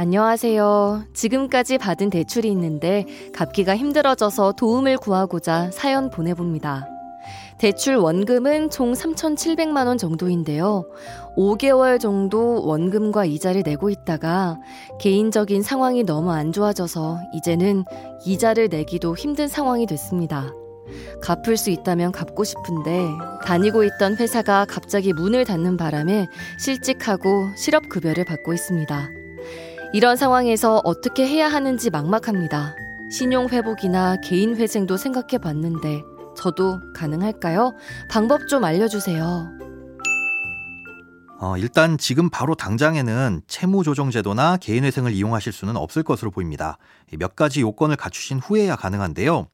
안녕하세요. 지금까지 받은 대출이 있는데 갚기가 힘들어져서 도움을 구하고자 사연 보내봅니다. 대출 원금은 총 3,700만 원 정도인데요. 5개월 정도 원금과 이자를 내고 있다가 개인적인 상황이 너무 안 좋아져서 이제는 이자를 내기도 힘든 상황이 됐습니다. 갚을 수 있다면 갚고 싶은데 다니고 있던 회사가 갑자기 문을 닫는 바람에 실직하고 실업급여를 받고 있습니다. 이런 상황에서 어떻게 해야 하는지 막막합니다. 신용회복이나 개인회생도 생각해 봤는데 저도 가능할까요? 방법 좀 알려주세요. 어, 일단 지금 바로 당장에는 채무조정제도나 개인회생을 이용하실 수는 없을 것으로 보입니다. 몇 가지 요건을 갖추신 후에야 가능한데요.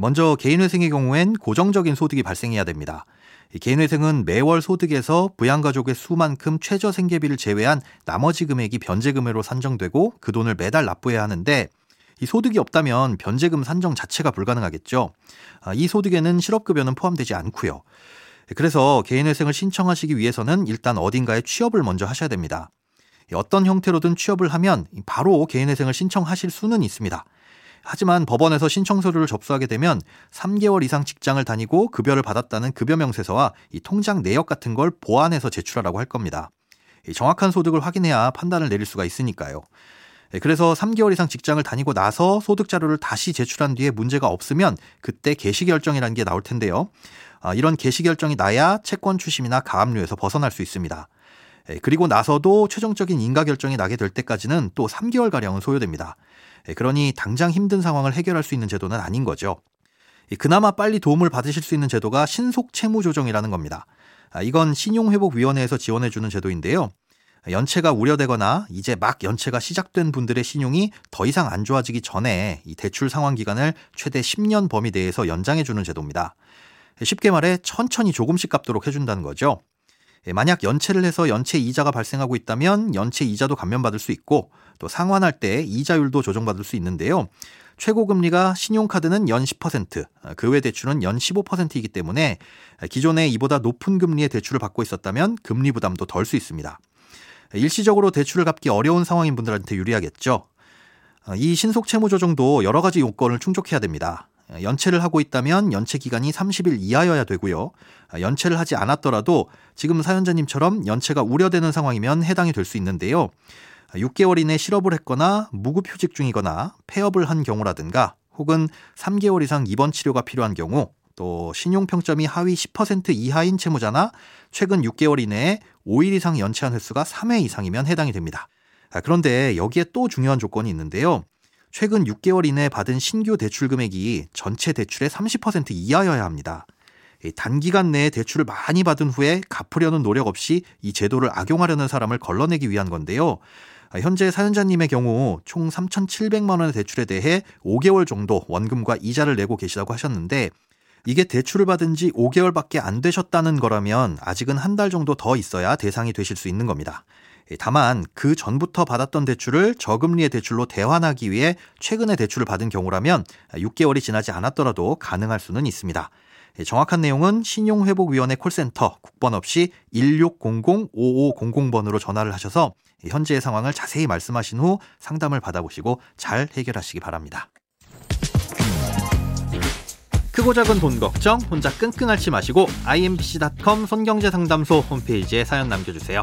먼저 개인회생의 경우엔 고정적인 소득이 발생해야 됩니다. 개인회생은 매월 소득에서 부양가족의 수만큼 최저 생계비를 제외한 나머지 금액이 변제금으로 산정되고 그 돈을 매달 납부해야 하는데 이 소득이 없다면 변제금 산정 자체가 불가능하겠죠. 아, 이 소득에는 실업급여는 포함되지 않고요. 그래서 개인회생을 신청하시기 위해서는 일단 어딘가에 취업을 먼저 하셔야 됩니다. 어떤 형태로든 취업을 하면 바로 개인회생을 신청하실 수는 있습니다. 하지만 법원에서 신청 서류를 접수하게 되면 3개월 이상 직장을 다니고 급여를 받았다는 급여 명세서와 이 통장 내역 같은 걸 보완해서 제출하라고 할 겁니다. 정확한 소득을 확인해야 판단을 내릴 수가 있으니까요. 그래서 3개월 이상 직장을 다니고 나서 소득 자료를 다시 제출한 뒤에 문제가 없으면 그때 개시 결정이라는 게 나올 텐데요. 아, 이런 개시 결정이 나야 채권 추심이나 가압류에서 벗어날 수 있습니다. 그리고 나서도 최종적인 인가 결정이 나게 될 때까지는 또 3개월 가량은 소요됩니다. 예, 그러니 당장 힘든 상황을 해결할 수 있는 제도는 아닌 거죠. 그나마 빨리 도움을 받으실 수 있는 제도가 신속 채무 조정이라는 겁니다. 아, 이건 신용회복위원회에서 지원해주는 제도인데요. 연체가 우려되거나 이제 막 연체가 시작된 분들의 신용이 더 이상 안 좋아지기 전에 이 대출 상환 기간을 최대 10년 범위 내에서 연장해주는 제도입니다. 쉽게 말해 천천히 조금씩 갚도록 해준다는 거죠. 예, 만약 연체를 해서 연체 이자가 발생하고 있다면 연체 이자도 감면받을 수 있고 또 상환할 때 이자율도 조정받을 수 있는데요. 최고 금리가 신용카드는 연 10%, 그 외 대출은 연 15%이기 때문에 기존에 이보다 높은 금리의 대출을 받고 있었다면 금리 부담도 덜 수 있습니다. 일시적으로 대출을 갚기 어려운 상황인 분들한테 유리하겠죠. 이 신속 채무 조정도 여러 가지 요건을 충족해야 됩니다. 연체를 하고 있다면 연체 기간이 30일 이하여야 되고요. 연체를 하지 않았더라도 지금 사연자님처럼 연체가 우려되는 상황이면 해당이 될 수 있는데요. 6개월 이내 실업을 했거나 무급휴직 중이거나 폐업을 한 경우라든가 혹은 3개월 이상 입원 치료가 필요한 경우 또 신용평점이 하위 10% 이하인 채무자나 최근 6개월 이내에 5일 이상 연체한 횟수가 3회 이상이면 해당이 됩니다. 그런데 여기에 또 중요한 조건이 있는데요. 최근 6개월 이내 받은 신규 대출 금액이 전체 대출의 30% 이하여야 합니다. 단기간 내에 대출을 많이 받은 후에 갚으려는 노력 없이 이 제도를 악용하려는 사람을 걸러내기 위한 건데요. 현재 사연자님의 경우 총 3,700만 원의 대출에 대해 5개월 정도 원금과 이자를 내고 계시다고 하셨는데 이게 대출을 받은 지 5개월밖에 안 되셨다는 거라면 아직은 한 달 정도 더 있어야 대상이 되실 수 있는 겁니다. 다만 그 전부터 받았던 대출을 저금리의 대출로 대환하기 위해 최근에 대출을 받은 경우라면 6개월이 지나지 않았더라도 가능할 수는 있습니다. 정확한 내용은 신용회복위원회 콜센터 국번 없이 1600-5500번으로 전화를 하셔서 현재의 상황을 자세히 말씀하신 후 상담을 받아보시고 잘 해결하시기 바랍니다. 크고 작은 돈 걱정 혼자 끙끙 앓지 마시고 imbc.com 손경제상담소 홈페이지에 사연 남겨주세요.